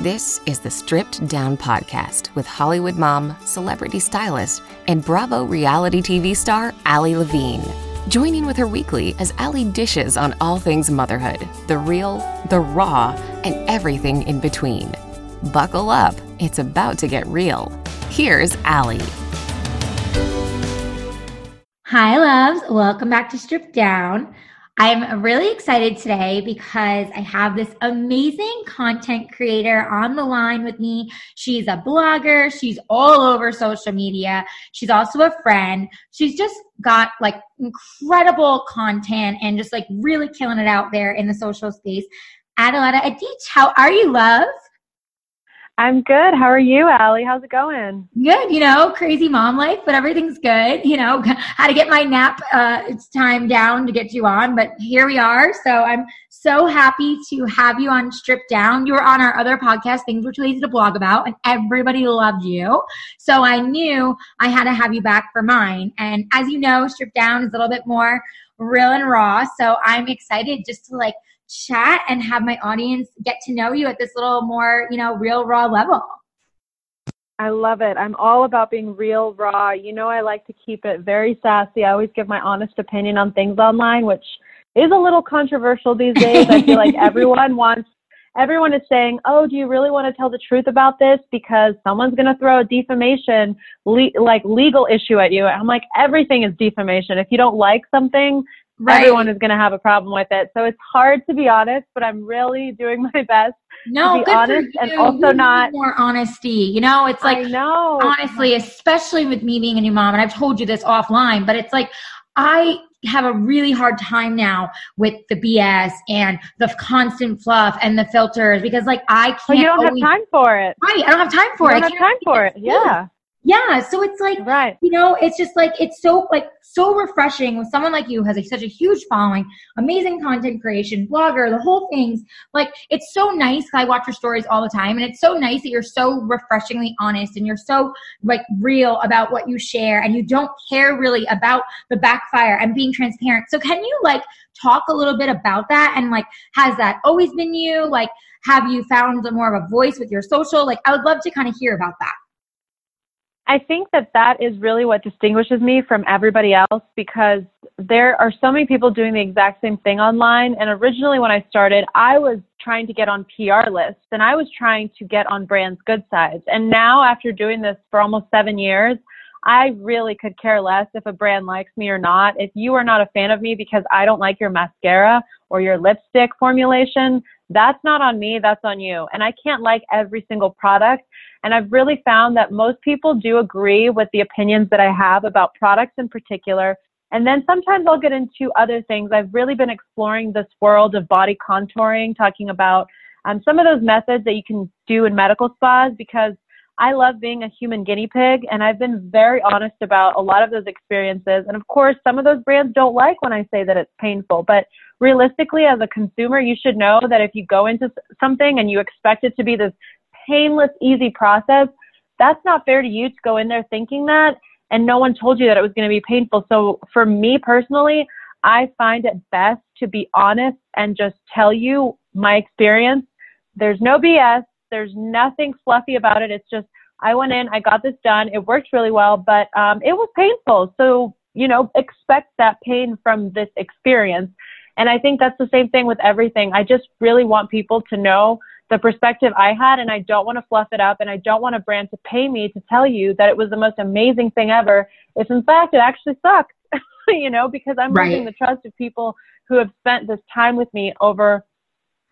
This is the Stripped Down Podcast with Hollywood mom, celebrity stylist, and Bravo reality TV star Ali Levine. Joining with her weekly as Ali dishes on all things motherhood the real, the raw, and everything in between. Buckle up, it's about to get real. Here's Ali. Hi, loves. Welcome back to Stripped Down. I'm really excited today because I have this amazing content creator on the line with me. She's a blogger. She's all over social media. She's also a friend. She's just got like incredible content and just like really killing it out there in the social space. Adeletta Adich, how are you, love? I'm good. How are you, Ali? How's it going? Good. You know, crazy mom life, but everything's good. You know, how to get my nap uh, it's time down to get you on, but here we are. So I'm so happy to have you on Stripped Down. You were on our other podcast, Things We're Too Lazy to Blog About, and everybody loved you. So I knew I had to have you back for mine. And as you know, Stripped Down is a little bit more real and raw. So I'm excited just to like chat and have my audience get to know you at this little more, you know, real raw level. I love it. I'm all about being real, raw. You know, I like to keep it very sassy. I always give my honest opinion on things online, which is a little controversial these days. I feel like everyone wants, everyone is saying, oh, do you really want to tell the truth about this? Because someone's going to throw a defamation, le- like legal issue at you. I'm like, everything is defamation. If you don't like something, right. everyone is going to have a problem with it. So it's hard to be honest, but I'm really doing my best no, to be honest and also not more honesty. You know, it's like I know honestly, especially with me being a new mom, and I've told you this offline, but it's like I have a really hard time now with the BS and the constant fluff and the filters because like I can't. Well, you don't always, have time for it. Right, I don't have time for you it. Don't have time for it. Yeah. Yeah, so it's like, right. you know, it's just like, it's so, like, so refreshing when someone like you has a, such a huge following, amazing content creation, blogger, the whole things. Like, it's so nice. I watch your stories all the time, and it's so nice that you're so refreshingly honest and you're so, like, real about what you share, and you don't care really about the backfire and being transparent. So, can you, like, talk a little bit about that? And, like, has that always been you? Like, have you found more of a voice with your social? Like, I would love to kind of hear about that. I think that that is really what distinguishes me from everybody else because there are so many people doing the exact same thing online. And originally, when I started, I was trying to get on PR lists and I was trying to get on brands' good sides. And now, after doing this for almost seven years, I really could care less if a brand likes me or not. If you are not a fan of me because I don't like your mascara or your lipstick formulation, that's not on me, that's on you. And I can't like every single product. And I've really found that most people do agree with the opinions that I have about products in particular. And then sometimes I'll get into other things. I've really been exploring this world of body contouring, talking about um, some of those methods that you can do in medical spas because I love being a human guinea pig and I've been very honest about a lot of those experiences. And of course, some of those brands don't like when I say that it's painful, but realistically, as a consumer, you should know that if you go into something and you expect it to be this painless, easy process, that's not fair to you to go in there thinking that and no one told you that it was going to be painful. So for me personally, I find it best to be honest and just tell you my experience. There's no BS. There's nothing fluffy about it. It's just, I went in, I got this done. It worked really well, but um, it was painful. So, you know, expect that pain from this experience. And I think that's the same thing with everything. I just really want people to know the perspective I had, and I don't want to fluff it up, and I don't want a brand to pay me to tell you that it was the most amazing thing ever, if in fact it actually sucked, you know, because I'm right. losing the trust of people who have spent this time with me over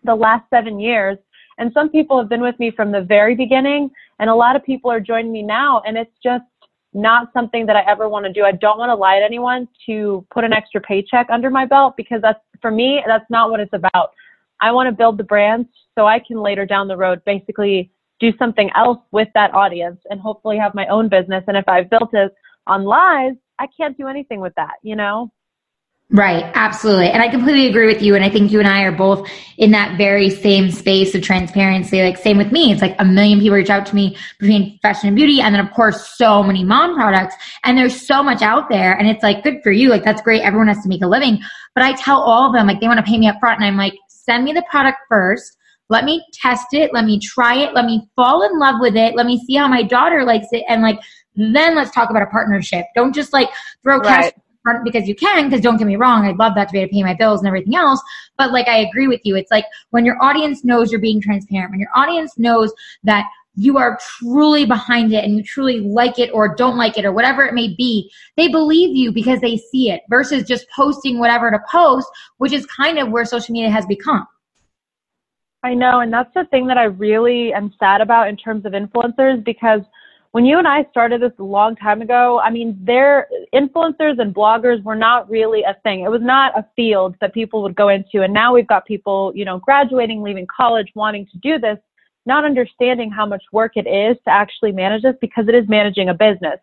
the last seven years. And some people have been with me from the very beginning, and a lot of people are joining me now, and it's just not something that I ever want to do. I don't want to lie to anyone to put an extra paycheck under my belt because that's for me, that's not what it's about. I want to build the brand so I can later down the road basically do something else with that audience and hopefully have my own business. And if I've built it on lies, I can't do anything with that, you know? Right, absolutely. And I completely agree with you. And I think you and I are both in that very same space of transparency. Like, same with me. It's like a million people reach out to me between fashion and beauty. And then, of course, so many mom products. And there's so much out there. And it's like, good for you. Like, that's great. Everyone has to make a living. But I tell all of them, like, they want to pay me up front. And I'm like, send me the product first let me test it, let me try it, let me fall in love with it, let me see how my daughter likes it, and like then let's talk about a partnership. Don't just like throw cash right. Because you can, because don't get me wrong, I'd love that to be able to pay my bills and everything else. But like I agree with you. It's like when your audience knows you're being transparent, when your audience knows that you are truly behind it and you truly like it or don't like it or whatever it may be, they believe you because they see it versus just posting whatever to post, which is kind of where social media has become. I know, and that's the thing that I really am sad about in terms of influencers because when you and I started this a long time ago, I mean, their influencers and bloggers were not really a thing. It was not a field that people would go into. And now we've got people, you know, graduating, leaving college, wanting to do this not understanding how much work it is to actually manage this because it is managing a business.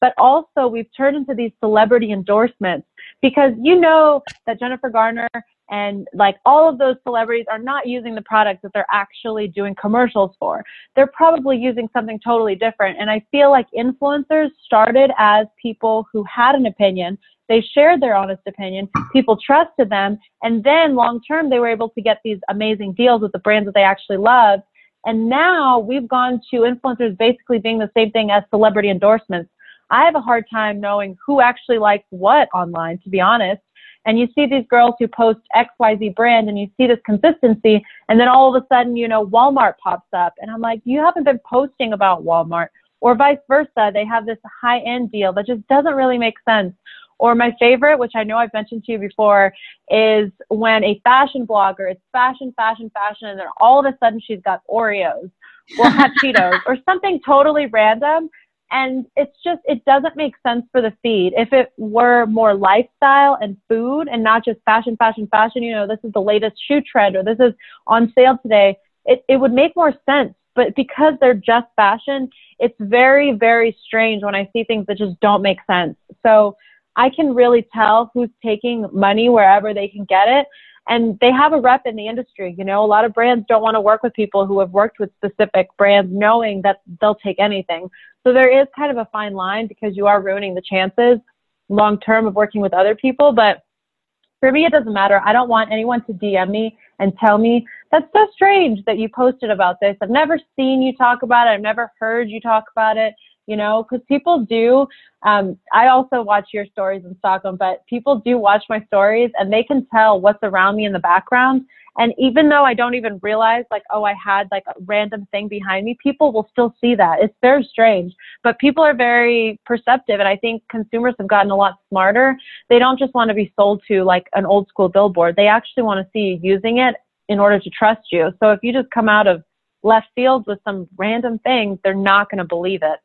But also, we've turned into these celebrity endorsements because you know that Jennifer Garner and like all of those celebrities are not using the products that they're actually doing commercials for. They're probably using something totally different. And I feel like influencers started as people who had an opinion. They shared their honest opinion. People trusted them. And then long term, they were able to get these amazing deals with the brands that they actually loved and now we've gone to influencers basically being the same thing as celebrity endorsements. I have a hard time knowing who actually likes what online, to be honest. And you see these girls who post XYZ brand and you see this consistency and then all of a sudden, you know, Walmart pops up and I'm like, you haven't been posting about Walmart or vice versa. They have this high end deal that just doesn't really make sense. Or my favorite, which I know I've mentioned to you before, is when a fashion blogger, it's fashion, fashion, fashion, and then all of a sudden she's got Oreos or hot Cheetos or something totally random. And it's just, it doesn't make sense for the feed. If it were more lifestyle and food and not just fashion, fashion, fashion, you know, this is the latest shoe trend or this is on sale today, it, it would make more sense. But because they're just fashion, it's very, very strange when I see things that just don't make sense. So I can really tell who's taking money wherever they can get it. And they have a rep in the industry. You know, a lot of brands don't want to work with people who have worked with specific brands knowing that they'll take anything. So there is kind of a fine line because you are ruining the chances long term of working with other people. But for me, it doesn't matter. I don't want anyone to DM me and tell me that's so strange that you posted about this. I've never seen you talk about it. I've never heard you talk about it you know, because people do. Um, I also watch your stories in Stockholm, but people do watch my stories and they can tell what's around me in the background. And even though I don't even realize, like, oh, I had like a random thing behind me, people will still see that. It's very strange, but people are very perceptive. And I think consumers have gotten a lot smarter. They don't just want to be sold to like an old school billboard. They actually want to see you using it in order to trust you. So if you just come out of left field with some random thing, they're not going to believe it.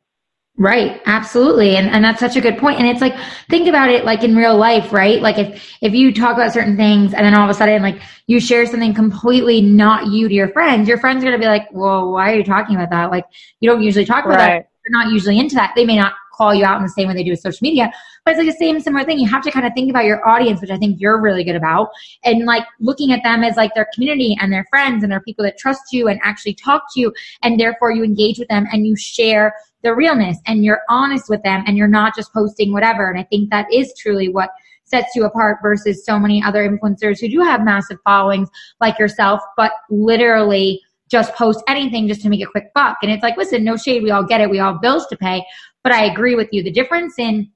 Right. Absolutely. And, and that's such a good point. And it's like, think about it like in real life, right? Like if, if you talk about certain things and then all of a sudden like you share something completely not you to your friends, your friends are going to be like, well, why are you talking about that? Like you don't usually talk about right. that. You're not usually into that. They may not call you out in the same way they do with social media, but it's like the same similar thing. You have to kind of think about your audience, which I think you're really good about, and like looking at them as like their community and their friends and their people that trust you and actually talk to you, and therefore you engage with them and you share the realness and you're honest with them and you're not just posting whatever. And I think that is truly what sets you apart versus so many other influencers who do have massive followings like yourself, but literally just post anything just to make a quick buck. And it's like, listen, no shade. We all get it. We all have bills to pay. But I agree with you. The difference in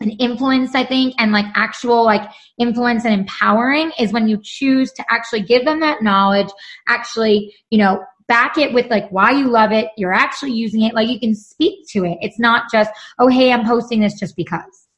an influence, I think, and like actual like influence and empowering is when you choose to actually give them that knowledge, actually, you know, back it with like why you love it. You're actually using it. Like you can speak to it. It's not just, oh, hey, I'm posting this just because.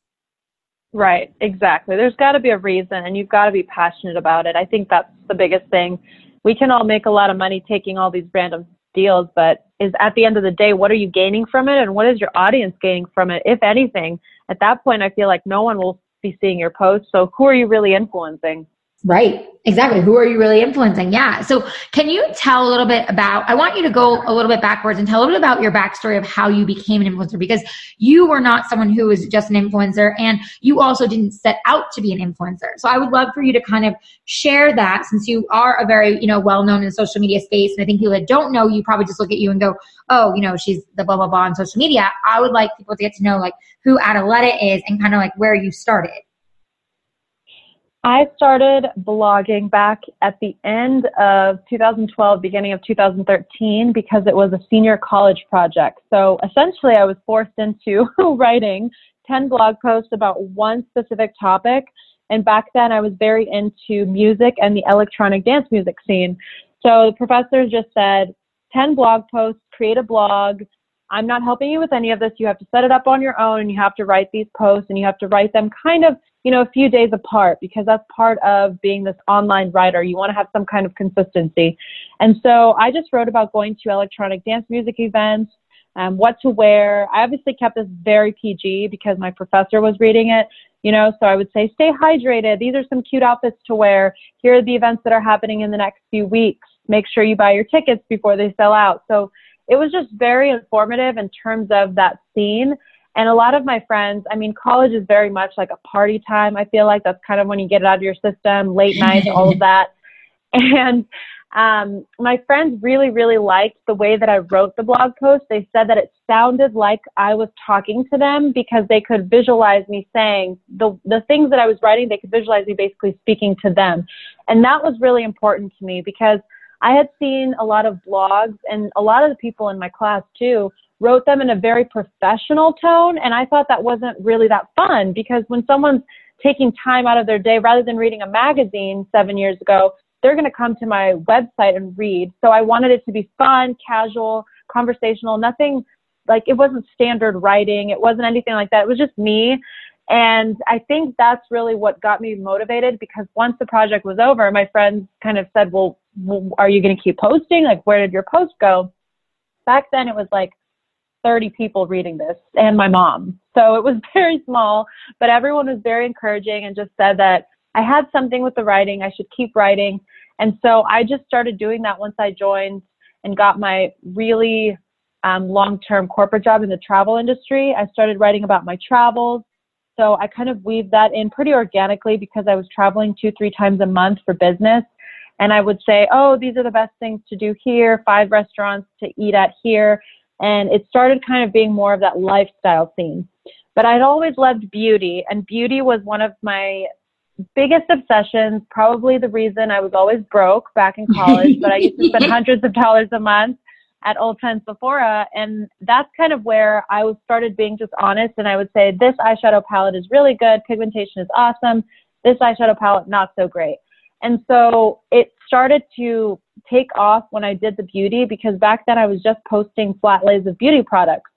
Right, exactly. There's got to be a reason and you've got to be passionate about it. I think that's the biggest thing. We can all make a lot of money taking all these random deals, but is at the end of the day, what are you gaining from it and what is your audience gaining from it, if anything? At that point, I feel like no one will be seeing your post. So who are you really influencing? Right. Exactly. Who are you really influencing? Yeah. So can you tell a little bit about, I want you to go a little bit backwards and tell a little bit about your backstory of how you became an influencer because you were not someone who was just an influencer and you also didn't set out to be an influencer. So I would love for you to kind of share that since you are a very, you know, well known in the social media space. And I think people that don't know you probably just look at you and go, oh, you know, she's the blah, blah, blah on social media. I would like people to get to know like who Adaletta is and kind of like where you started. I started blogging back at the end of 2012, beginning of 2013, because it was a senior college project. So essentially, I was forced into writing 10 blog posts about one specific topic. And back then, I was very into music and the electronic dance music scene. So the professor just said, 10 blog posts, create a blog. I'm not helping you with any of this. You have to set it up on your own and you have to write these posts and you have to write them kind of you know, a few days apart because that's part of being this online writer. You want to have some kind of consistency. And so I just wrote about going to electronic dance music events, um, what to wear. I obviously kept this very PG because my professor was reading it, you know, so I would say, stay hydrated. These are some cute outfits to wear. Here are the events that are happening in the next few weeks. Make sure you buy your tickets before they sell out. So it was just very informative in terms of that scene and a lot of my friends, I mean, college is very much like a party time. I feel like that's kind of when you get it out of your system, late nights, all of that. And um, my friends really, really liked the way that I wrote the blog post. They said that it sounded like I was talking to them because they could visualize me saying the, the things that I was writing, they could visualize me basically speaking to them. And that was really important to me because I had seen a lot of blogs and a lot of the people in my class too wrote them in a very professional tone. And I thought that wasn't really that fun because when someone's taking time out of their day rather than reading a magazine seven years ago, they're going to come to my website and read. So I wanted it to be fun, casual, conversational, nothing like it wasn't standard writing. It wasn't anything like that. It was just me. And I think that's really what got me motivated because once the project was over, my friends kind of said, well, are you going to keep posting? Like, where did your post go? Back then, it was like 30 people reading this and my mom. So it was very small, but everyone was very encouraging and just said that I had something with the writing. I should keep writing. And so I just started doing that once I joined and got my really um, long term corporate job in the travel industry. I started writing about my travels. So I kind of weaved that in pretty organically because I was traveling two, three times a month for business. And I would say, oh, these are the best things to do here, five restaurants to eat at here. And it started kind of being more of that lifestyle theme. But I'd always loved beauty, and beauty was one of my biggest obsessions, probably the reason I was always broke back in college, but I used to spend hundreds of dollars a month at Ulta and Sephora. And that's kind of where I was started being just honest. And I would say, this eyeshadow palette is really good. Pigmentation is awesome. This eyeshadow palette, not so great. And so it started to take off when I did the beauty because back then I was just posting flat lays of beauty products.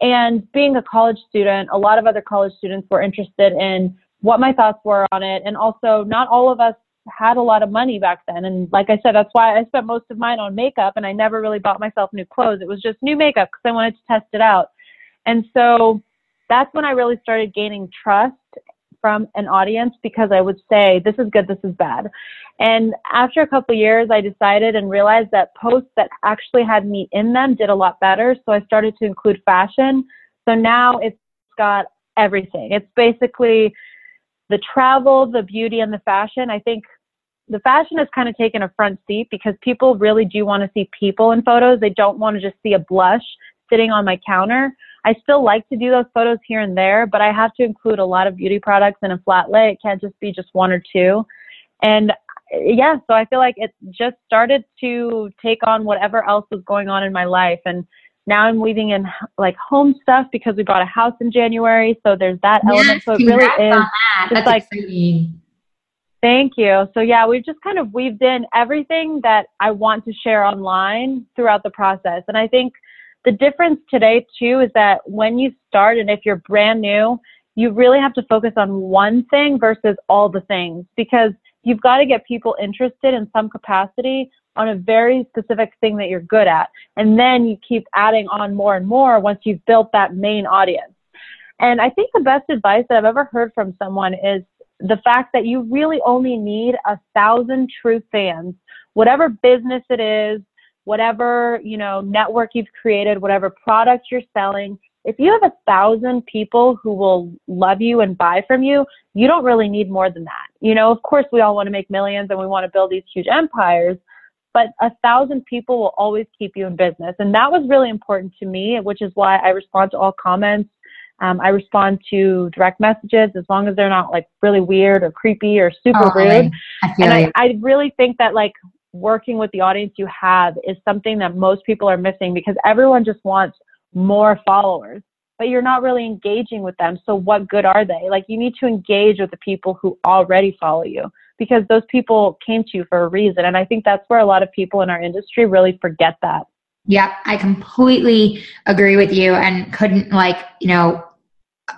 And being a college student, a lot of other college students were interested in what my thoughts were on it. And also, not all of us had a lot of money back then. And like I said, that's why I spent most of mine on makeup and I never really bought myself new clothes. It was just new makeup because I wanted to test it out. And so that's when I really started gaining trust from an audience because I would say, this is good, this is bad. And after a couple years, I decided and realized that posts that actually had me in them did a lot better. So I started to include fashion. So now it's got everything. It's basically the travel, the beauty, and the fashion. I think the fashion has kind of taken a front seat because people really do want to see people in photos. They don't want to just see a blush sitting on my counter. I still like to do those photos here and there, but I have to include a lot of beauty products in a flat lay. It can't just be just one or two. And yeah, so I feel like it just started to take on whatever else was going on in my life. And now I'm weaving in like home stuff because we bought a house in January. So there's that yes, element. So it really is just like, exciting. thank you. So yeah, we've just kind of weaved in everything that I want to share online throughout the process. And I think the difference today too is that when you start and if you're brand new, you really have to focus on one thing versus all the things because you've got to get people interested in some capacity on a very specific thing that you're good at. And then you keep adding on more and more once you've built that main audience. And I think the best advice that I've ever heard from someone is the fact that you really only need a thousand true fans, whatever business it is, whatever, you know, network you've created, whatever product you're selling, if you have a thousand people who will love you and buy from you, you don't really need more than that. You know, of course, we all want to make millions and we want to build these huge empires, but a thousand people will always keep you in business. And that was really important to me, which is why I respond to all comments. Um, I respond to direct messages as long as they're not like really weird or creepy or super oh, rude. I and I, I really think that like working with the audience you have is something that most people are missing because everyone just wants more followers, but you're not really engaging with them. So what good are they? Like you need to engage with the people who already follow you because those people came to you for a reason. And I think that's where a lot of people in our industry really forget that. Yeah, I completely agree with you and couldn't like, you know,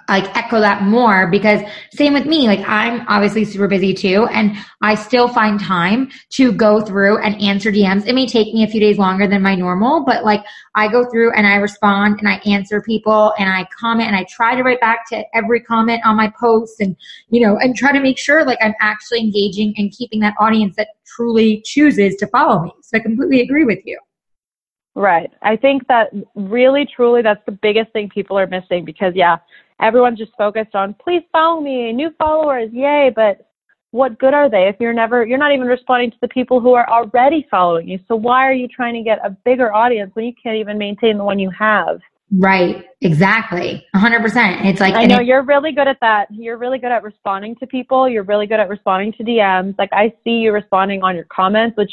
like echo that more because same with me like i'm obviously super busy too and i still find time to go through and answer dms it may take me a few days longer than my normal but like i go through and i respond and i answer people and i comment and i try to write back to every comment on my posts and you know and try to make sure like i'm actually engaging and keeping that audience that truly chooses to follow me. So i completely agree with you Right. I think that really, truly, that's the biggest thing people are missing because, yeah, everyone's just focused on please follow me, new followers, yay. But what good are they if you're never, you're not even responding to the people who are already following you? So why are you trying to get a bigger audience when you can't even maintain the one you have? Right. Exactly. A hundred percent. It's like, I know you're really good at that. You're really good at responding to people. You're really good at responding to DMs. Like I see you responding on your comments, which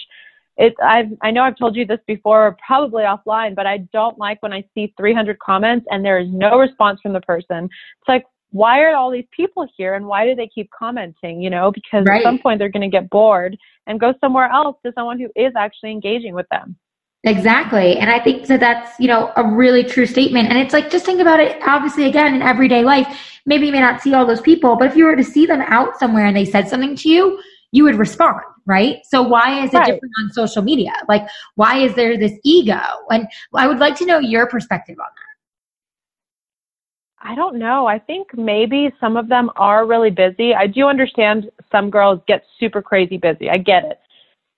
it's I've I know I've told you this before, probably offline, but I don't like when I see 300 comments and there is no response from the person. It's like why are all these people here and why do they keep commenting? You know, because right. at some point they're going to get bored and go somewhere else to someone who is actually engaging with them. Exactly. And I think that that's, you know, a really true statement. And it's like, just think about it, obviously, again, in everyday life. Maybe you may not see all those people, but if you were to see them out somewhere and they said something to you, you would respond right? So why is it right. different on social media? Like, why is there this ego? And I would like to know your perspective on that. I don't know. I think maybe some of them are really busy. I do understand some girls get super crazy busy. I get it.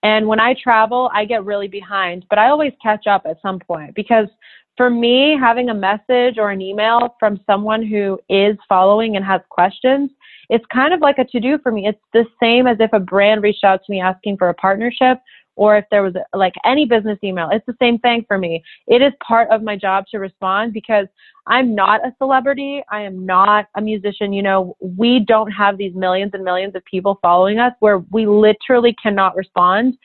And when I travel, I get really behind, but I always catch up at some point because for me, having a message or an email from someone who is following and has questions it's kind of like a to do for me. It's the same as if a brand reached out to me asking for a partnership or if there was like any business email. It's the same thing for me. It is part of my job to respond because I'm not a celebrity. I am not a musician. You know, we don't have these millions and millions of people following us where we literally cannot respond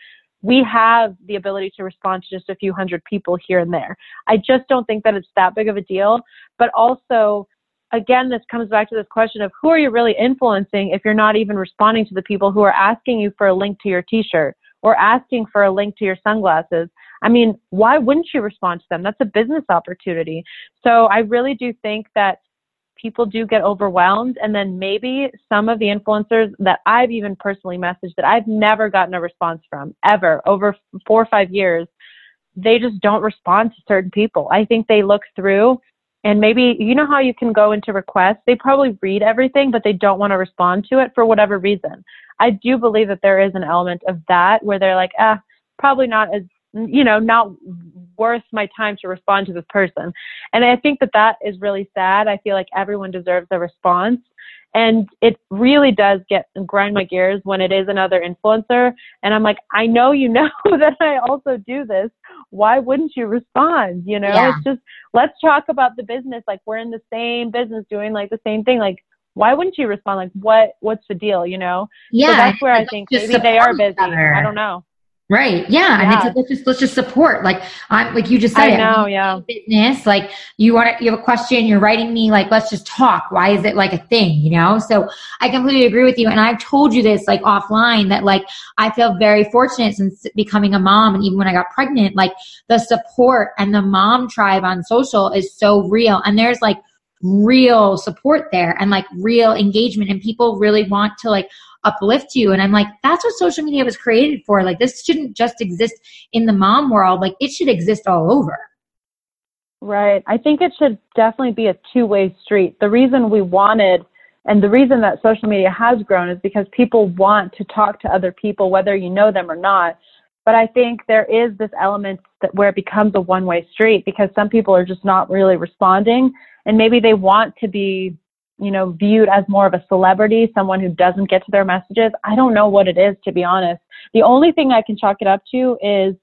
we have the ability to respond to just a few hundred people here and there. I just don't think that it's that big of a deal. But also, again, this comes back to this question of who are you really influencing if you're not even responding to the people who are asking you for a link to your t-shirt or asking for a link to your sunglasses. I mean, why wouldn't you respond to them? That's a business opportunity. So I really do think that people do get overwhelmed and then maybe some of the influencers that I've even personally messaged that I've never gotten a response from ever over four or five years, they just don't respond to certain people. I think they look through and maybe you know how you can go into requests? They probably read everything but they don't want to respond to it for whatever reason. I do believe that there is an element of that where they're like ah probably not as you know not worth my time to respond to this person. And i think that that is really sad. I feel like everyone deserves a response. And it really does get grind my gears when it is another influencer. And I'm like, I know you know that I also do this. Why wouldn't you respond? You know, yeah. it's just let's talk about the business. Like we're in the same business doing like the same thing. Like why wouldn't you respond? Like what what's the deal? You know? Yeah. So that's where I think maybe they are busy. I don't know. Right. Yeah. yeah. And it's let's just let's just support. Like I'm like you just said. I know. Yeah. Business. Like you want to you have a question. You're writing me. Like let's just talk. Why is it like a thing? You know. So I completely agree with you. And I've told you this like offline that like I feel very fortunate since becoming a mom and even when I got pregnant, like the support and the mom tribe on social is so real. And there's like real support there and like real engagement and people really want to like uplift you. And I'm like, that's what social media was created for. Like, this shouldn't just exist in the mom world, like, it should exist all over. Right. I think it should definitely be a two way street. The reason we wanted and the reason that social media has grown is because people want to talk to other people, whether you know them or not. But I think there is this element that where it becomes a one way street because some people are just not really responding and maybe they want to be you know, viewed as more of a celebrity, someone who doesn't get to their messages. I don't know what it is, to be honest. The only thing I can chalk it up to is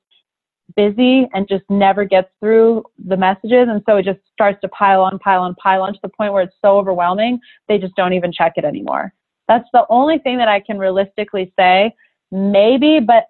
busy and just never gets through the messages. And so it just starts to pile on, pile on, pile on to the point where it's so overwhelming, they just don't even check it anymore. That's the only thing that I can realistically say. Maybe, but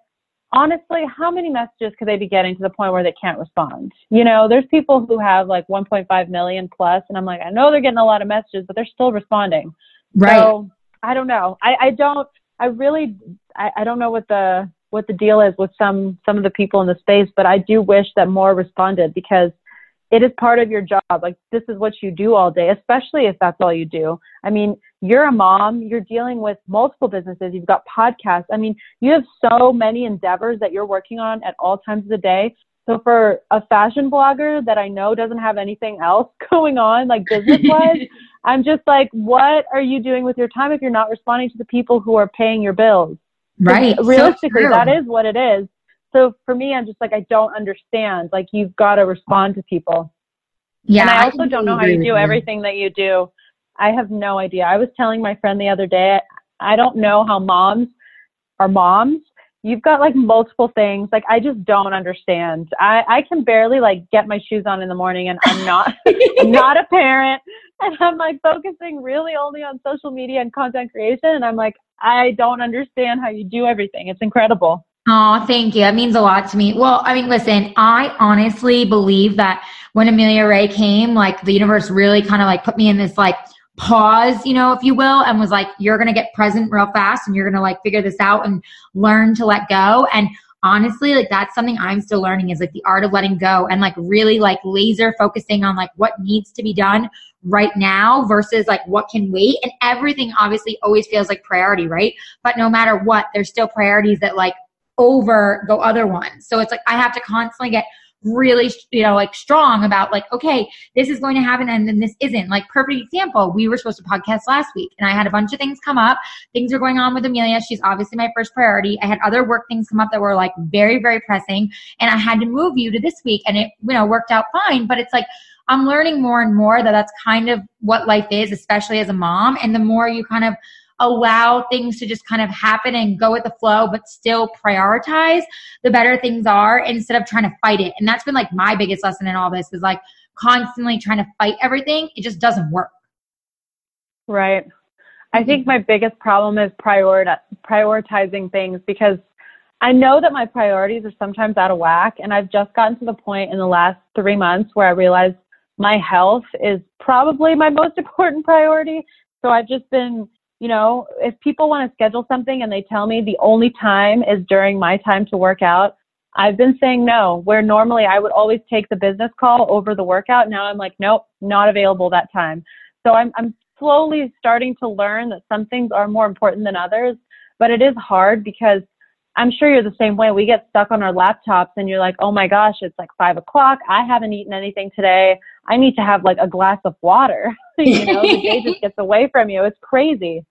honestly, how many messages could they be getting to the point where they can't respond? You know, there's people who have like 1.5 million plus, and I'm like, I know they're getting a lot of messages, but they're still responding. Right. So I don't know. I, I don't. I really. I, I don't know what the what the deal is with some some of the people in the space, but I do wish that more responded because it is part of your job. Like this is what you do all day, especially if that's all you do. I mean, you're a mom, you're dealing with multiple businesses, you've got podcasts. I mean, you have so many endeavors that you're working on at all times of the day. So for a fashion blogger that I know doesn't have anything else going on, like business wise, I'm just like, what are you doing with your time if you're not responding to the people who are paying your bills? Right. Realistically, so that is what it is. So for me, I'm just like, I don't understand. Like, you've got to respond to people. Yeah. And I also I don't know how you do everything that you do. I have no idea. I was telling my friend the other day, I don't know how moms are moms. You've got like multiple things. Like I just don't understand. I, I can barely like get my shoes on in the morning and I'm not I'm not a parent and I'm like focusing really only on social media and content creation and I'm like I don't understand how you do everything. It's incredible. Oh, thank you. That means a lot to me. Well, I mean, listen, I honestly believe that when Amelia Ray came, like the universe really kind of like put me in this like pause, you know, if you will, and was like, you're going to get present real fast and you're going to like figure this out and learn to let go. And honestly, like that's something I'm still learning is like the art of letting go and like really like laser focusing on like what needs to be done right now versus like what can wait. And everything obviously always feels like priority, right? But no matter what, there's still priorities that like over the other ones. So it's like I have to constantly get really, you know, like strong about like, okay, this is going to happen and then this isn't. Like perfect example, we were supposed to podcast last week and I had a bunch of things come up. Things are going on with Amelia. She's obviously my first priority. I had other work things come up that were like very, very pressing and I had to move you to this week and it, you know, worked out fine. But it's like, I'm learning more and more that that's kind of what life is, especially as a mom. And the more you kind of allow things to just kind of happen and go with the flow, but still prioritize, the better things are instead of trying to fight it. And that's been like my biggest lesson in all this is like constantly trying to fight everything. It just doesn't work. Right. I mm-hmm. think my biggest problem is priori- prioritizing things because I know that my priorities are sometimes out of whack. And I've just gotten to the point in the last three months where I realized my health is probably my most important priority. So I've just been you know, if people want to schedule something and they tell me the only time is during my time to work out, I've been saying no, where normally I would always take the business call over the workout. Now I'm like, nope, not available that time. So I'm, I'm slowly starting to learn that some things are more important than others, but it is hard because I'm sure you're the same way. We get stuck on our laptops and you're like, oh my gosh, it's like five o'clock. I haven't eaten anything today. I need to have like a glass of water. you know, the day just gets away from you. It's crazy.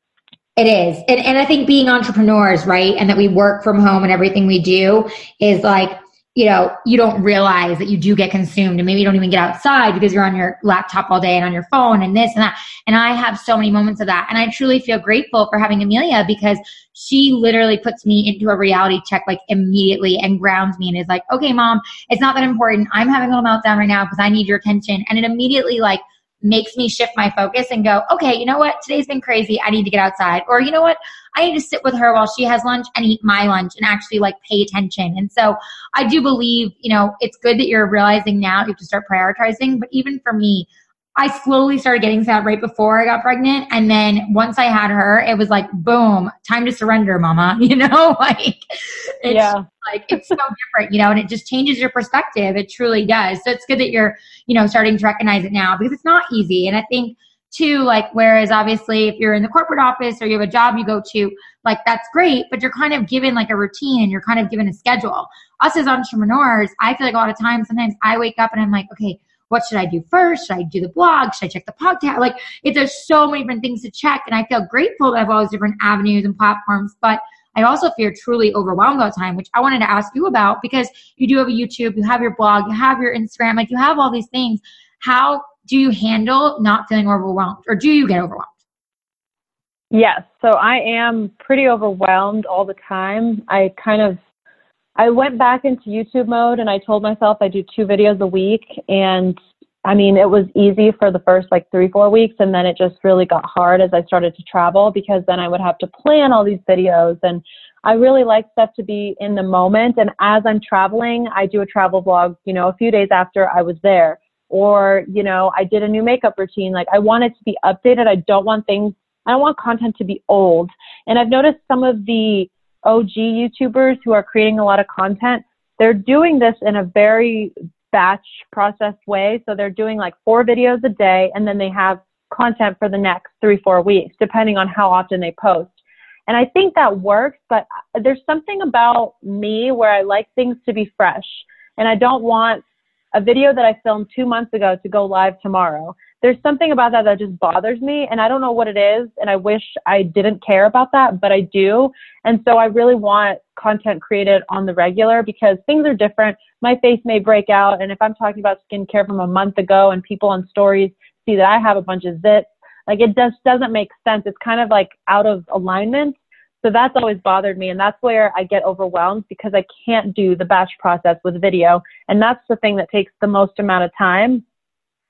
It is. And, and I think being entrepreneurs, right? And that we work from home and everything we do is like, you know, you don't realize that you do get consumed and maybe you don't even get outside because you're on your laptop all day and on your phone and this and that. And I have so many moments of that. And I truly feel grateful for having Amelia because she literally puts me into a reality check like immediately and grounds me and is like, okay, mom, it's not that important. I'm having a little meltdown right now because I need your attention. And it immediately like makes me shift my focus and go, okay, you know what? Today's been crazy. I need to get outside. Or, you know what? I need to sit with her while she has lunch and eat my lunch and actually like pay attention. And so I do believe, you know, it's good that you're realizing now you have to start prioritizing. But even for me, I slowly started getting sad right before I got pregnant. And then once I had her, it was like, boom, time to surrender, mama. You know, like, it's yeah. like, it's so different, you know, and it just changes your perspective. It truly does. So it's good that you're, you know, starting to recognize it now because it's not easy. And I think, too, like, whereas obviously if you're in the corporate office or you have a job you go to, like, that's great, but you're kind of given like a routine and you're kind of given a schedule. Us as entrepreneurs, I feel like a lot of times, sometimes I wake up and I'm like, okay, what should I do first? Should I do the blog? Should I check the podcast? Like, it, there's so many different things to check. And I feel grateful that I have all these different avenues and platforms, but I also feel truly overwhelmed all the time, which I wanted to ask you about because you do have a YouTube, you have your blog, you have your Instagram, like you have all these things. How do you handle not feeling overwhelmed or do you get overwhelmed? Yes. So I am pretty overwhelmed all the time. I kind of I went back into YouTube mode and I told myself I do two videos a week. And I mean, it was easy for the first like three, four weeks. And then it just really got hard as I started to travel because then I would have to plan all these videos. And I really like stuff to be in the moment. And as I'm traveling, I do a travel vlog, you know, a few days after I was there. Or, you know, I did a new makeup routine. Like I want it to be updated. I don't want things, I don't want content to be old. And I've noticed some of the OG YouTubers who are creating a lot of content, they're doing this in a very batch processed way. So they're doing like four videos a day and then they have content for the next three, four weeks, depending on how often they post. And I think that works, but uh, there's something about me where I like things to be fresh. And I don't want a video that I filmed two months ago to go live tomorrow there's something about that that just bothers me and I don't know what it is and I wish I didn't care about that, but I do. And so I really want content created on the regular because things are different. My face may break out and if I'm talking about skincare from a month ago and people on stories see that I have a bunch of zits, like it just doesn't make sense. It's kind of like out of alignment. So that's always bothered me. And that's where I get overwhelmed because I can't do the batch process with video. And that's the thing that takes the most amount of time.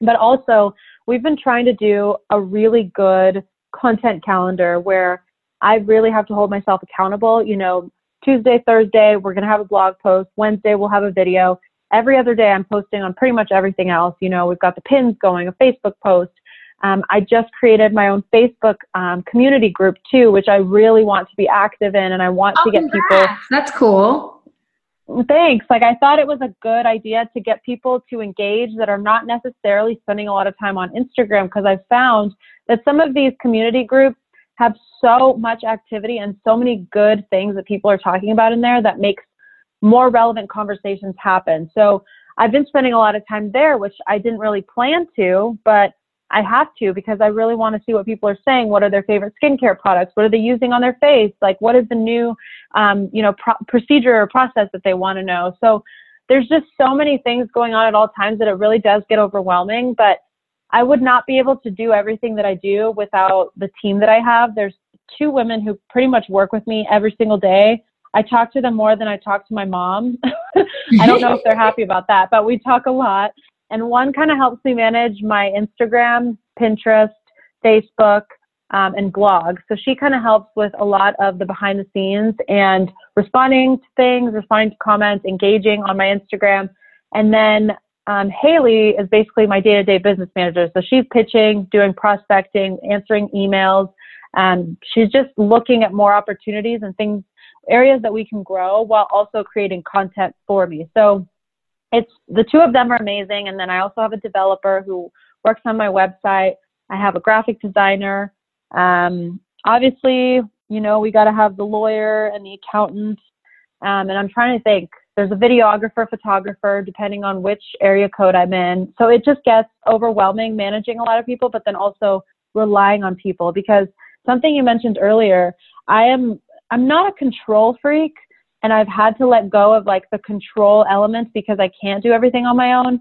But also, we've been trying to do a really good content calendar where I really have to hold myself accountable. You know, Tuesday, Thursday, we're going to have a blog post. Wednesday, we'll have a video. Every other day, I'm posting on pretty much everything else. You know, we've got the pins going, a Facebook post. Um, I just created my own Facebook um, community group too, which I really want to be active in, and I want oh, to get congrats. people. That's cool. Thanks. Like I thought it was a good idea to get people to engage that are not necessarily spending a lot of time on Instagram because I found that some of these community groups have so much activity and so many good things that people are talking about in there that makes more relevant conversations happen. So I've been spending a lot of time there, which I didn't really plan to, but I have to because I really want to see what people are saying. What are their favorite skincare products? What are they using on their face? Like, what is the new, um, you know, pro- procedure or process that they want to know? So there's just so many things going on at all times that it really does get overwhelming. But I would not be able to do everything that I do without the team that I have. There's two women who pretty much work with me every single day. I talk to them more than I talk to my mom. I don't know if they're happy about that, but we talk a lot. And one kind of helps me manage my Instagram, Pinterest, Facebook, um, and blog. So she kind of helps with a lot of the behind the scenes and responding to things, responding to comments, engaging on my Instagram. And then um, Haley is basically my day to day business manager. So she's pitching, doing prospecting, answering emails. and she's just looking at more opportunities and things, areas that we can grow while also creating content for me. So it's the two of them are amazing. And then I also have a developer who works on my website. I have a graphic designer. Um, obviously, you know, we got to have the lawyer and the accountant. Um, and I'm trying to think. There's a videographer, photographer, depending on which area code I'm in. So it just gets overwhelming managing a lot of people, but then also relying on people because something you mentioned earlier, I am I'm not a control freak, and I've had to let go of like the control elements because I can't do everything on my own.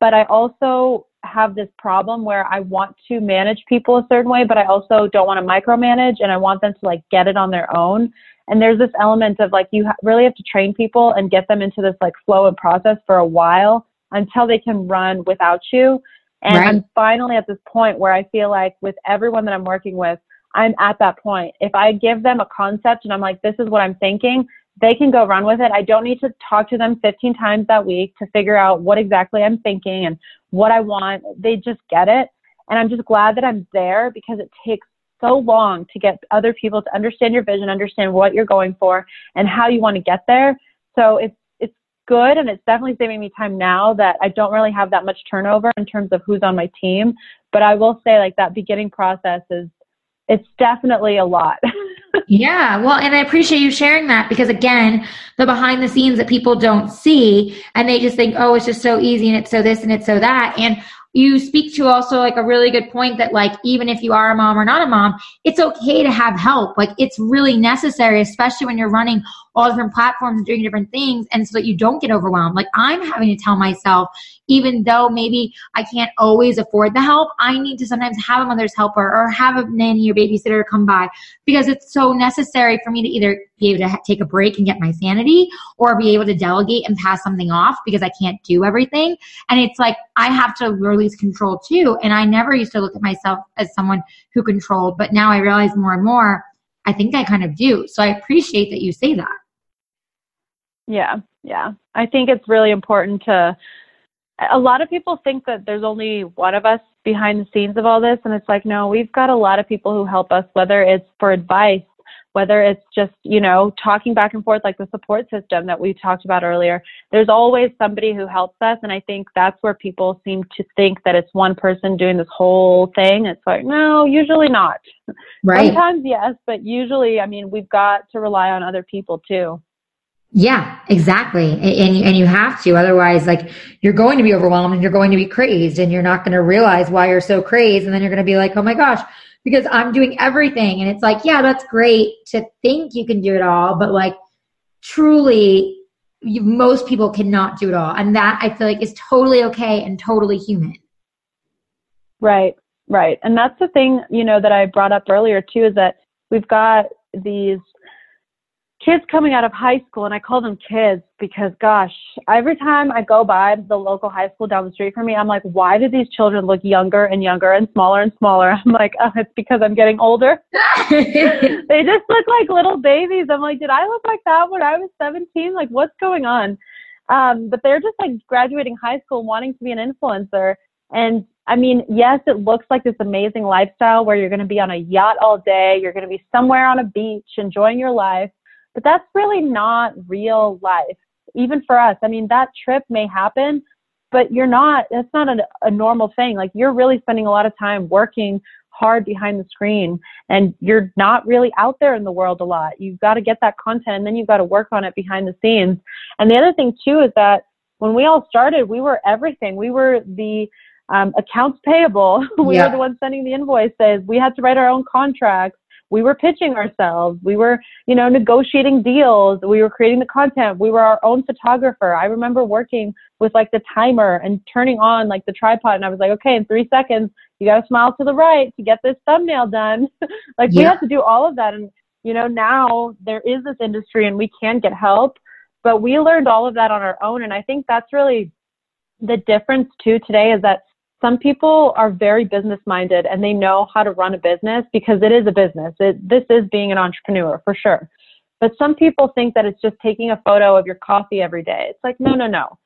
But I also have this problem where I want to manage people a certain way, but I also don't want to micromanage and I want them to like get it on their own. And there's this element of like you ha- really have to train people and get them into this like flow and process for a while until they can run without you. And right. I'm finally at this point where I feel like with everyone that I'm working with, I'm at that point. If I give them a concept and I'm like, this is what I'm thinking, they can go run with it. I don't need to talk to them 15 times that week to figure out what exactly I'm thinking and what I want. They just get it. And I'm just glad that I'm there because it takes so long to get other people to understand your vision, understand what you're going for and how you want to get there. So it's it's good and it's definitely saving me time now that I don't really have that much turnover in terms of who's on my team. But I will say like that beginning process is it's definitely a lot. yeah, well, and I appreciate you sharing that because again, the behind the scenes that people don't see and they just think, oh, it's just so easy and it's so this and it's so that. And you speak to also like a really good point that like even if you are a mom or not a mom, it's okay to have help. Like it's really necessary, especially when you're running all different platforms and doing different things and so that you don't get overwhelmed. Like I'm having to tell myself, even though maybe I can't always afford the help, I need to sometimes have a mother's helper or have a nanny or babysitter come by because it's so necessary for me to either be able to take a break and get my sanity or be able to delegate and pass something off because I can't do everything. And it's like I have to release control too. And I never used to look at myself as someone who controlled, but now I realize more and more, I think I kind of do. So I appreciate that you say that. Yeah, yeah. I think it's really important to a lot of people think that there's only one of us behind the scenes of all this and it's like no we've got a lot of people who help us whether it's for advice whether it's just you know talking back and forth like the support system that we talked about earlier. There's always somebody who helps us and i think that's where people seem to think that it's one person doing this whole thing. It's like no usually not. Right. Sometimes yes but usually i mean we've got to rely on other people too yeah, exactly. And, and, you have to, otherwise like you're going to be overwhelmed and you're going to be crazed and you're not going to realize why you're so crazed. And then you're going to be like, oh my gosh, because I'm doing everything. And it's like, yeah, that's great to think you can do it all, but like truly you, most people cannot do it all. And that I feel like is totally okay and totally human. Right, right. And that's the thing, you know, that I brought up earlier too, is that we've got these kids coming out of high school, and I call them kids because, gosh, every time I go by the local high school down the street from me, I'm like, why do these children look younger and younger and smaller and smaller? I'm like, oh, it's because I'm getting older. they just look like little babies. I'm like, did I look like that when I was 17? Like, what's going on? Um, but they're just like graduating high school, wanting to be an influencer. And I mean, yes, it looks like this amazing lifestyle where you're going to be on a yacht all day, you're going to be somewhere on a beach enjoying your life but that's really not real life, even for us. I mean, that trip may happen, but you're not, that's not a, a normal thing. Like, you're really spending a lot of time working hard behind the screen and you're not really out there in the world a lot. You've got to get that content and then you've got to work on it behind the scenes. And the other thing too is that when we all started, we were everything. We were the um, accounts payable. we yeah. were the ones sending the invoices. We had to write our own contracts we were pitching ourselves. We were you know negotiating deals. We were creating the content. We were our own photographer. I remember working with like the timer and turning on like the tripod and i was like okay in three seconds you got to smile to the right to get this thumbnail done. Like yeah. we had to do all of that and you know now there is this industry and we can get help but we learned all of that on our own and i think that's really the difference too today is that some people are very business minded and they know how to run a business because it is a business. It, this is being an entrepreneur for sure. But some people think that it's just taking a photo of your coffee every day. It's like, no, no, no.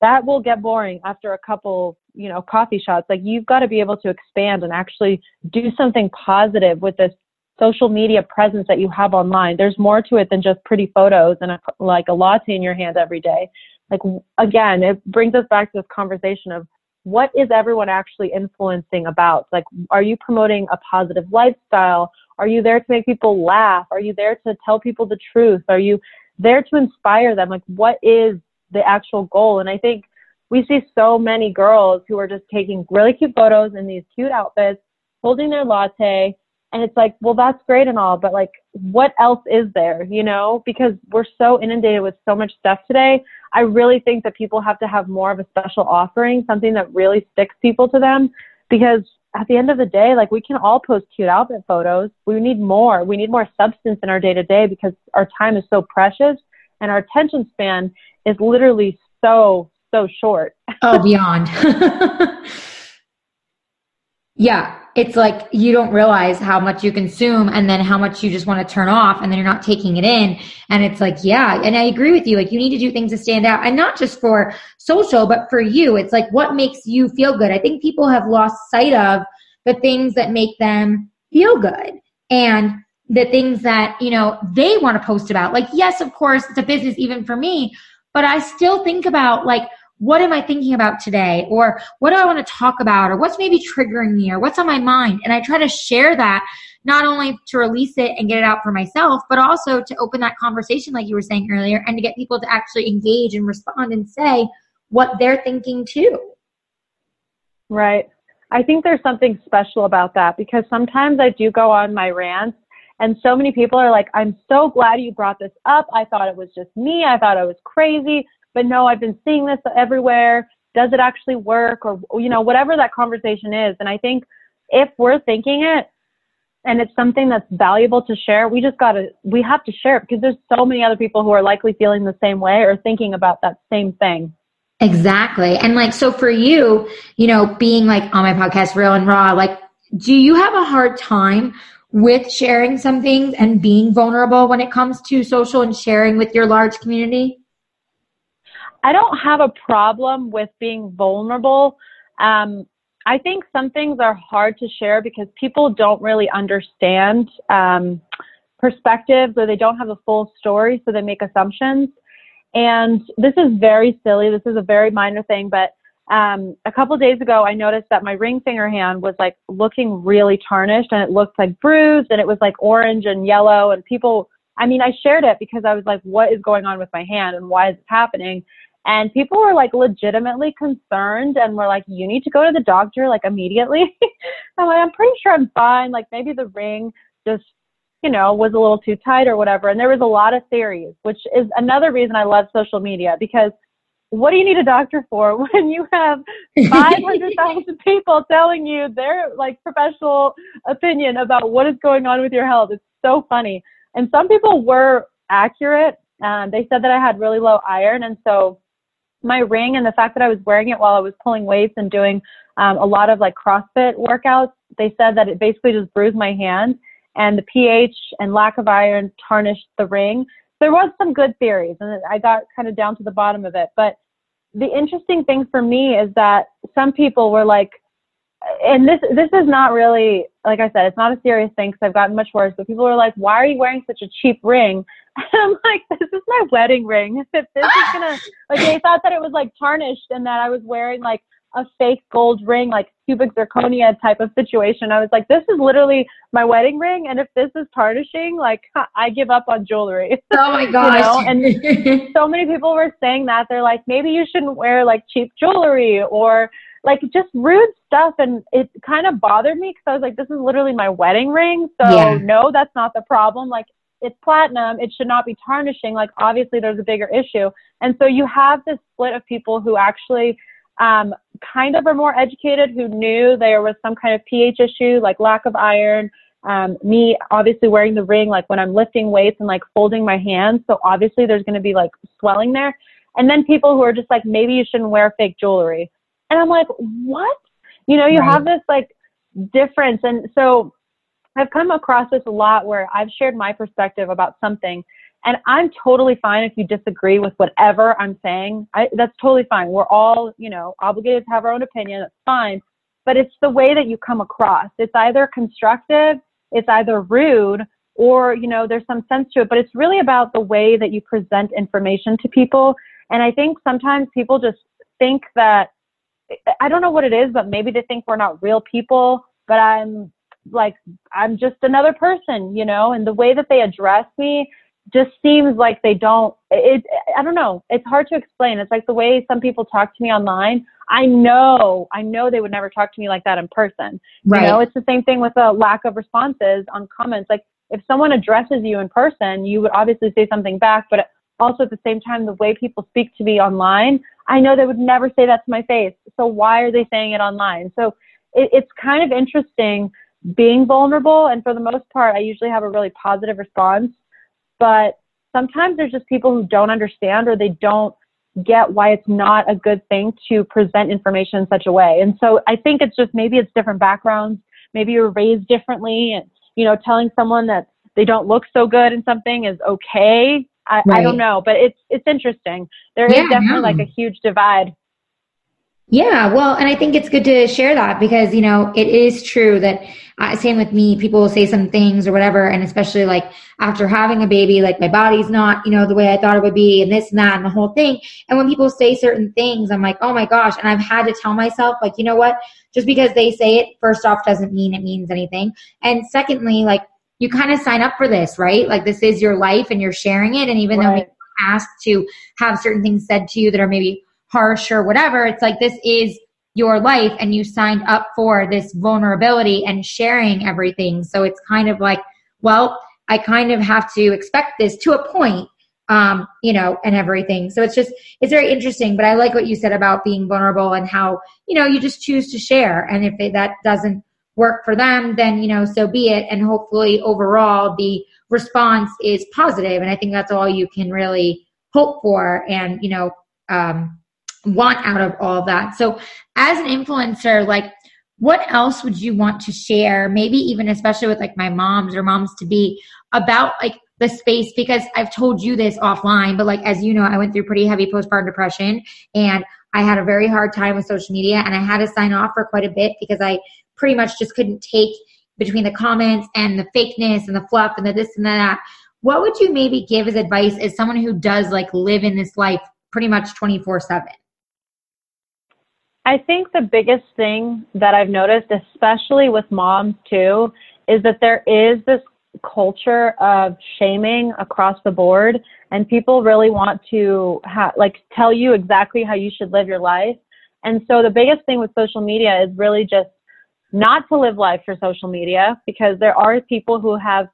That will get boring after a couple, you know, coffee shots. Like you've got to be able to expand and actually do something positive with this social media presence that you have online. There's more to it than just pretty photos and a, like a latte in your hand every day. Like again, it brings us back to this conversation of what is everyone actually influencing about? Like, are you promoting a positive lifestyle? Are you there to make people laugh? Are you there to tell people the truth? Are you there to inspire them? Like, what is the actual goal? And I think we see so many girls who are just taking really cute photos in these cute outfits, holding their latte, and it's like, well, that's great and all, but like, what else is there, you know? Because we're so inundated with so much stuff today. I really think that people have to have more of a special offering, something that really sticks people to them. Because at the end of the day, like, we can all post cute outfit photos. We need more. We need more substance in our day to day because our time is so precious and our attention span is literally so, so short. oh, beyond. yeah it's like you don't realize how much you consume and then how much you just want to turn off and then you're not taking it in. And it's like, yeah. And I agree with you. Like you need to do things to stand out and not just for social, but for you. It's like what makes you feel good. I think people have lost sight of the things that make them feel good and the things that, you know, they want to post about. Like, yes, of course, it's a business even for me, but I still think about like, what am I thinking about today? Or what do I want to talk about? Or what's maybe triggering me? Or what's on my mind? And I try to share that not only to release it and get it out for myself, but also to open that conversation, like you were saying earlier, and to get people to actually engage and respond and say what they're thinking too. Right. I think there's something special about that because sometimes I do go on my rants And so many people are like, I'm so glad you brought this up. I thought it was just me. I thought I was crazy, but no, I've been seeing this everywhere. Does it actually work? Or, you know, whatever that conversation is. And I think if we're thinking it and it's something that's valuable to share, we just gotta, we have to share it because there's so many other people who are likely feeling the same way or thinking about that same thing. Exactly. And like, so for you, you know, being like on my podcast, Real and Raw, like, do you have a hard time with sharing some things and being vulnerable when it comes to social and sharing with your large community? I don't have a problem with being vulnerable. Um, I think some things are hard to share because people don't really understand um, perspectives or they don't have a full story, so they make assumptions. And this is very silly. This is a very minor thing, but um, a couple days ago, I noticed that my ring finger hand was like looking really tarnished and it looked like bruised and it was like orange and yellow. And people, I mean, I shared it because I was like, what is going on with my hand and why is this happening? And people were like legitimately concerned and were like, you need to go to the doctor like immediately. I'm like, I'm pretty sure I'm fine. Like maybe the ring just, you know, was a little too tight or whatever. And there was a lot of theories, which is another reason I love social media because what do you need a doctor for when you have 500,000 people telling you their like professional opinion about what is going on with your health? It's so funny. And some people were accurate. Um, they said that I had really low iron. And so my ring and the fact that I was wearing it while I was pulling weights and doing um, a lot of like CrossFit workouts, they said that it basically just bruised my hand and the pH and lack of iron tarnished the ring. There was some good theories and I got kind of down to the bottom of it. But the interesting thing for me is that some people were like, and this this is not really like I said, it's not a serious thing because I've gotten much worse. But people were like, "Why are you wearing such a cheap ring?" And I'm like, "This is my wedding ring. If this is gonna like," they thought that it was like tarnished and that I was wearing like a fake gold ring, like cubic zirconia type of situation. I was like, "This is literally my wedding ring, and if this is tarnishing, like I give up on jewelry." Oh my gosh! you know? And so many people were saying that they're like, maybe you shouldn't wear like cheap jewelry or like just rude stuff and it kind of bothered me because I was like, this is literally my wedding ring. So yeah. no, that's not the problem. Like it's platinum. It should not be tarnishing. Like obviously there's a bigger issue. And so you have this split of people who actually um, kind of are more educated, who knew there was some kind of pH issue, like lack of iron. Um, me obviously wearing the ring, like when I'm lifting weights and like folding my hands. So obviously there's going to be like swelling there. And then people who are just like, maybe you shouldn't wear fake jewelry. And I'm like, what? You know, you right. have this like difference. And so I've come across this a lot where I've shared my perspective about something and I'm totally fine if you disagree with whatever I'm saying. I, that's totally fine. We're all, you know, obligated to have our own opinion. That's fine. But it's the way that you come across. It's either constructive, it's either rude, or, you know, there's some sense to it. But it's really about the way that you present information to people. And I think sometimes people just think that I don't know what it is, but maybe they think we're not real people, but I'm like, I'm just another person, you know, and the way that they address me just seems like they don't, it, I don't know. It's hard to explain. It's like the way some people talk to me online. I know, I know they would never talk to me like that in person. Right. You know, it's the same thing with a lack of responses on comments. Like if someone addresses you in person, you would obviously say something back, but also at the same time, the way people speak to me online, I know they would never say that to my face. So why are they saying it online? So it, it's kind of interesting being vulnerable. And for the most part, I usually have a really positive response. But sometimes there's just people who don't understand or they don't get why it's not a good thing to present information in such a way. And so I think it's just maybe it's different backgrounds. Maybe you're raised differently and, you know, telling someone that they don't look so good in something is okay I, right. I don't know, but it's it's interesting. There yeah, is definitely like a huge divide. Yeah, well, and I think it's good to share that because you know it is true that uh, same with me. People will say some things or whatever, and especially like after having a baby, like my body's not you know the way I thought it would be, and this and that and the whole thing. And when people say certain things, I'm like, oh my gosh, and I've had to tell myself like, you know what? Just because they say it, first off, doesn't mean it means anything, and secondly, like you kind of sign up for this, right? Like this is your life and you're sharing it. And even right. though you're asked to have certain things said to you that are maybe harsh or whatever, it's like this is your life and you signed up for this vulnerability and sharing everything. So it's kind of like well, I kind of have to expect this to a point, um, you know, and everything. So it's just, it's very interesting. But I like what you said about being vulnerable and how, you know, you just choose to share. And if it, that doesn't work for them, then, you know, so be it. And hopefully overall the response is positive. And I think that's all you can really hope for and, you know, um, want out of all that. So as an influencer, like, what else would you want to share maybe even especially with like my moms or moms to be about like the space because I've told you this offline, but like as you know, I went through pretty heavy postpartum depression and I had a very hard time with social media and I had to sign off for quite a bit because I pretty much just couldn't take between the comments and the fakeness and the fluff and the this and the that. What would you maybe give as advice as someone who does like live in this life pretty much 24 7? I think the biggest thing that I've noticed, especially with moms too, is that there is this culture of shaming across the board and people really want to ha- like tell you exactly how you should live your life. And so the biggest thing with social media is really just not to live life for social media because there are people who have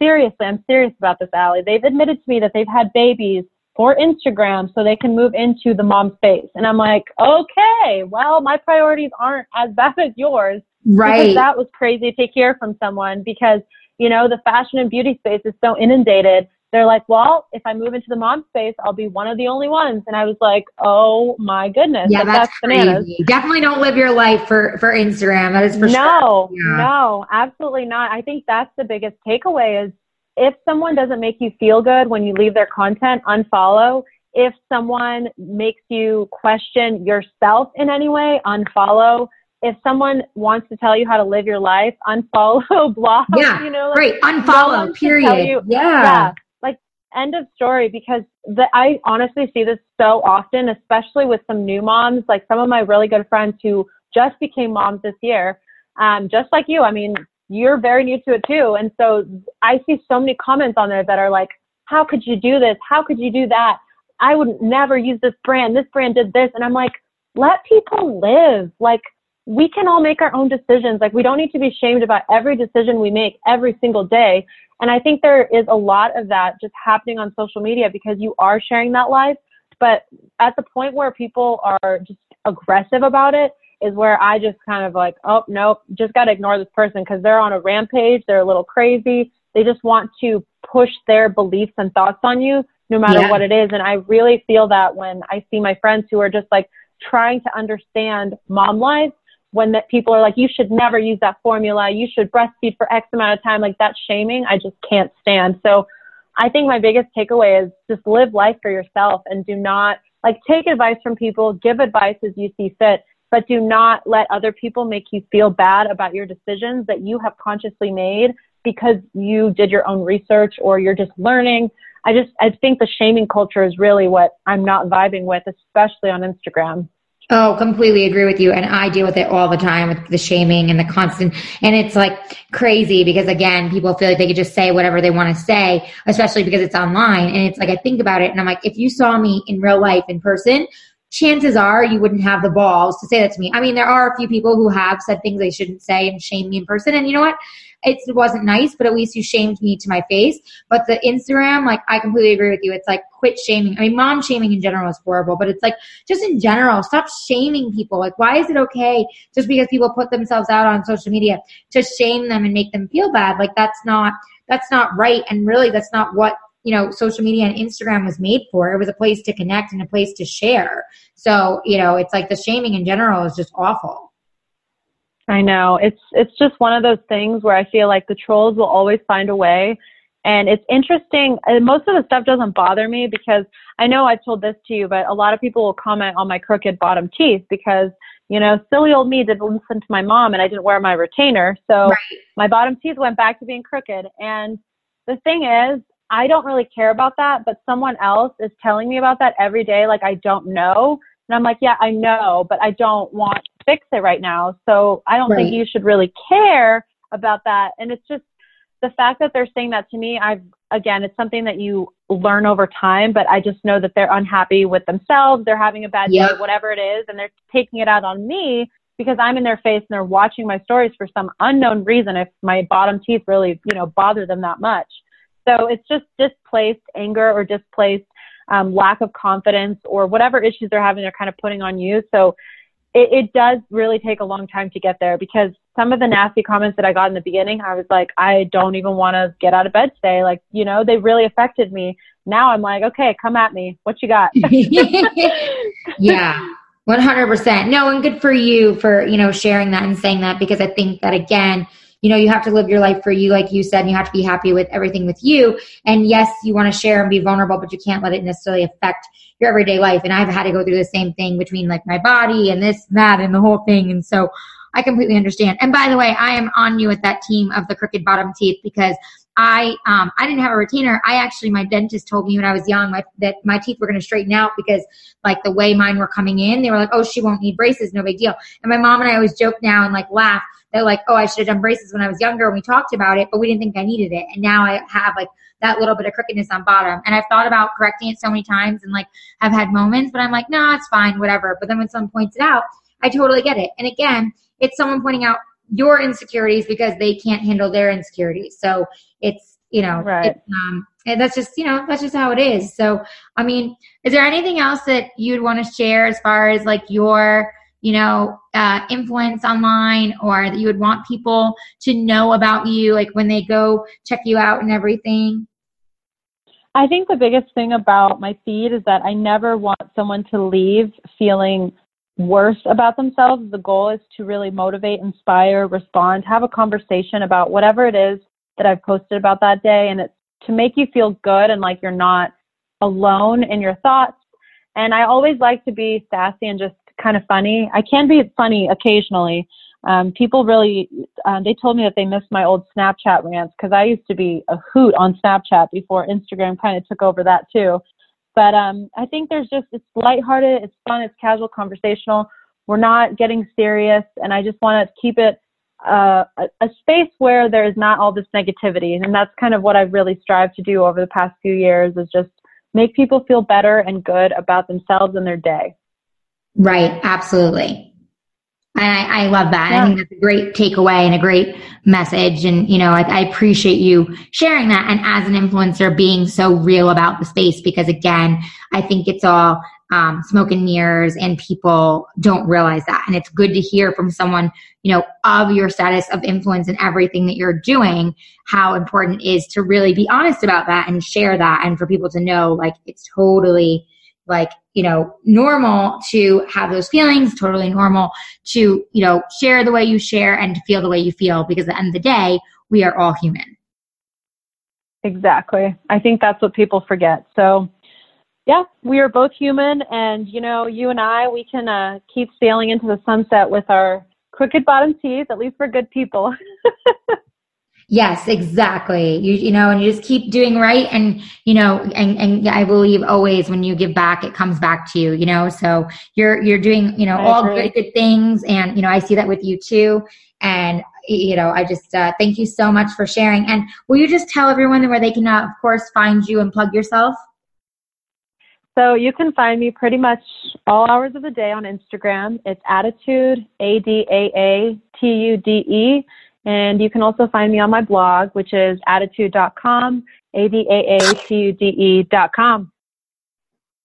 seriously, I'm serious about this, Ali. They've admitted to me that they've had babies for Instagram so they can move into the mom space. And I'm like, okay, well, my priorities aren't as bad as yours. Right. Because that was crazy to hear from someone because, you know, the fashion and beauty space is so inundated. They're like, well, if I move into the mom space, I'll be one of the only ones. And I was like, oh my goodness. Yeah, that's, that's bananas. Definitely don't live your life for, for Instagram. That is for no, sure. No, yeah. no, absolutely not. I think that's the biggest takeaway is if someone doesn't make you feel good when you leave their content, unfollow. If someone makes you question yourself in any way, unfollow. If someone wants to tell you how to live your life, unfollow, block. Yeah, you know, like, great. Unfollow. No period. You, yeah. yeah. Like end of story. Because the, I honestly see this so often, especially with some new moms. Like some of my really good friends who just became moms this year. Um, just like you. I mean, you're very new to it too. And so I see so many comments on there that are like, how could you do this? How could you do that? I would never use this brand. This brand did this. And I'm like, let people live. Like, we can all make our own decisions. Like, we don't need to be shamed about every decision we make every single day. And I think there is a lot of that just happening on social media because you are sharing that life. But at the point where people are just aggressive about it, is where I just kind of like, oh, nope, just got to ignore this person because they're on a rampage. They're a little crazy. They just want to push their beliefs and thoughts on you no matter yeah. what it is. And I really feel that when I see my friends who are just like trying to understand mom life, when that people are like, you should never use that formula. You should breastfeed for X amount of time. Like that shaming, I just can't stand. So I think my biggest takeaway is just live life for yourself and do not like take advice from people, give advice as you see fit but do not let other people make you feel bad about your decisions that you have consciously made because you did your own research or you're just learning. I just, I think the shaming culture is really what I'm not vibing with, especially on Instagram. Oh, completely agree with you. And I deal with it all the time with the shaming and the constant, and it's like crazy because again, people feel like they could just say whatever they want to say, especially because it's online. And it's like, I think about it and I'm like, if you saw me in real life in person, chances are you wouldn't have the balls to say that to me. I mean, there are a few people who have said things they shouldn't say and shame me in person. And you know what? It wasn't nice, but at least you shamed me to my face. But the Instagram, like, I completely agree with you. It's like, quit shaming. I mean, mom shaming in general is horrible, but it's like, just in general, stop shaming people. Like, why is it okay just because people put themselves out on social media to shame them and make them feel bad? Like, that's not, that's not right. And really, that's not what you know, social media and Instagram was made for. It was a place to connect and a place to share. So, you know, it's like the shaming in general is just awful. I know. It's it's just one of those things where I feel like the trolls will always find a way. And it's interesting. Most of the stuff doesn't bother me because I know I've told this to you, but a lot of people will comment on my crooked bottom teeth because, you know, silly old me didn't listen to my mom and I didn't wear my retainer. So right. my bottom teeth went back to being crooked. And the thing is, I don't really care about that, but someone else is telling me about that every day, like I don't know. And I'm like, yeah, I know, but I don't want to fix it right now. So I don't right. think you should really care about that. And it's just the fact that they're saying that to me, I've, again, it's something that you learn over time, but I just know that they're unhappy with themselves. They're having a bad day, whatever it is, and they're taking it out on me because I'm in their face and they're watching my stories for some unknown reason if my bottom teeth really, you know, bother them that much. So it's just displaced anger or displaced um, lack of confidence or whatever issues they're having, they're kind of putting on you. So it, it does really take a long time to get there because some of the nasty comments that I got in the beginning, I was like, I don't even want to get out of bed today. Like, you know, they really affected me. Now I'm like, okay, come at me. What you got? yeah. 100%. No, and good for you for, you know, sharing that and saying that because I think that again, you know, you have to live your life for you, like you said, and you have to be happy with everything with you. And yes, you want to share and be vulnerable, but you can't let it necessarily affect your everyday life. And I've had to go through the same thing between like my body and this, and that, and the whole thing. And so I completely understand. And by the way, I am on you with that team of the crooked bottom teeth because I um I didn't have a retainer. I actually my dentist told me when I was young my, that my teeth were going to straighten out because like the way mine were coming in, they were like, "Oh, she won't need braces, no big deal." And my mom and I always joke now and like laugh. They're like, "Oh, I should have done braces when I was younger and we talked about it, but we didn't think I needed it." And now I have like that little bit of crookedness on bottom. And I've thought about correcting it so many times and like I've had moments, but I'm like, "No, nah, it's fine, whatever." But then when someone points it out, I totally get it. And again, it's someone pointing out your insecurities because they can't handle their insecurities. So it's you know, right. um, and that's just, you know, that's just how it is. So, I mean, is there anything else that you'd want to share as far as like your, you know, uh, influence online or that you would want people to know about you, like when they go check you out and everything? I think the biggest thing about my feed is that I never want someone to leave feeling worse about themselves. The goal is to really motivate, inspire, respond, have a conversation about whatever it is that I've posted about that day. And it's to make you feel good and like you're not alone in your thoughts. And I always like to be sassy and just kind of funny. I can be funny occasionally. Um, people really, um, they told me that they missed my old Snapchat rants because I used to be a hoot on Snapchat before Instagram kind of took over that too. But um, I think there's just, it's lighthearted, it's fun, it's casual, conversational. We're not getting serious, and I just want to keep it uh, a, a space where there is not all this negativity. And that's kind of what I've really strived to do over the past few years is just make people feel better and good about themselves and their day. Right, absolutely. And I, I love that. Yeah. I think that's a great takeaway and a great message. And, you know, I, I appreciate you sharing that. And as an influencer, being so real about the space, because again, I think it's all um, smoke and mirrors and people don't realize that. And it's good to hear from someone, you know, of your status of influence and everything that you're doing, how important it is to really be honest about that and share that and for people to know like it's totally like, you know, normal to have those feelings, totally normal to, you know, share the way you share and to feel the way you feel because at the end of the day, we are all human. Exactly. I think that's what people forget. So, yeah, we are both human, and you know, you and I, we can uh, keep sailing into the sunset with our crooked bottom teeth. At least we're good people. yes, exactly. You you know, and you just keep doing right, and you know, and and I believe always when you give back, it comes back to you. You know, so you're you're doing you know I all agree. good good things, and you know, I see that with you too. And you know, I just uh, thank you so much for sharing. And will you just tell everyone where they can, uh, of course, find you and plug yourself? So you can find me pretty much all hours of the day on Instagram. It's attitude, A D A A T U D E. And you can also find me on my blog, which is adaatude.com, A D A A T U D E.com.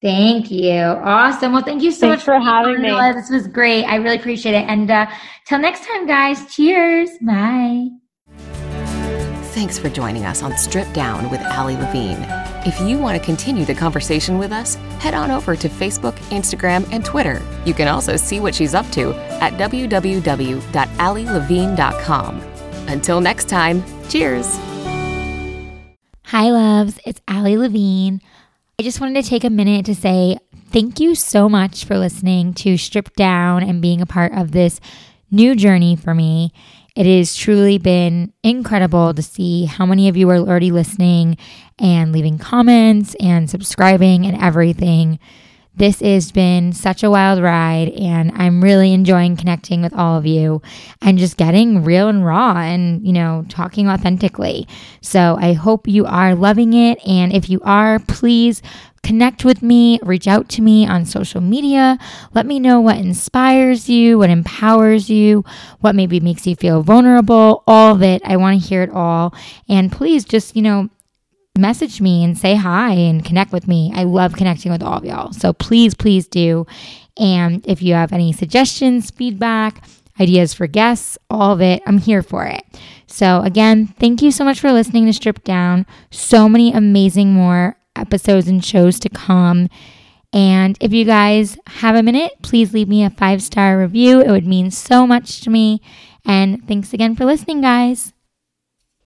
Thank you. Awesome. Well, thank you so Thanks much for having me. This was great. I really appreciate it. And uh, till next time, guys, cheers. Bye. Thanks for joining us on Stripped Down with Ali Levine. If you want to continue the conversation with us, head on over to Facebook, Instagram, and Twitter. You can also see what she's up to at www.alilevine.com. Until next time, cheers. Hi, loves. It's Ali Levine. I just wanted to take a minute to say thank you so much for listening to Stripped Down and being a part of this new journey for me. It has truly been incredible to see how many of you are already listening and leaving comments and subscribing and everything. This has been such a wild ride, and I'm really enjoying connecting with all of you and just getting real and raw and, you know, talking authentically. So I hope you are loving it. And if you are, please connect with me, reach out to me on social media. Let me know what inspires you, what empowers you, what maybe makes you feel vulnerable, all of it. I want to hear it all. And please just, you know, message me and say hi and connect with me. I love connecting with all of y'all. So please, please do. And if you have any suggestions, feedback, ideas for guests, all of it, I'm here for it. So again, thank you so much for listening to Stripped Down. So many amazing more episodes and shows to come. And if you guys have a minute, please leave me a five star review. It would mean so much to me. And thanks again for listening, guys.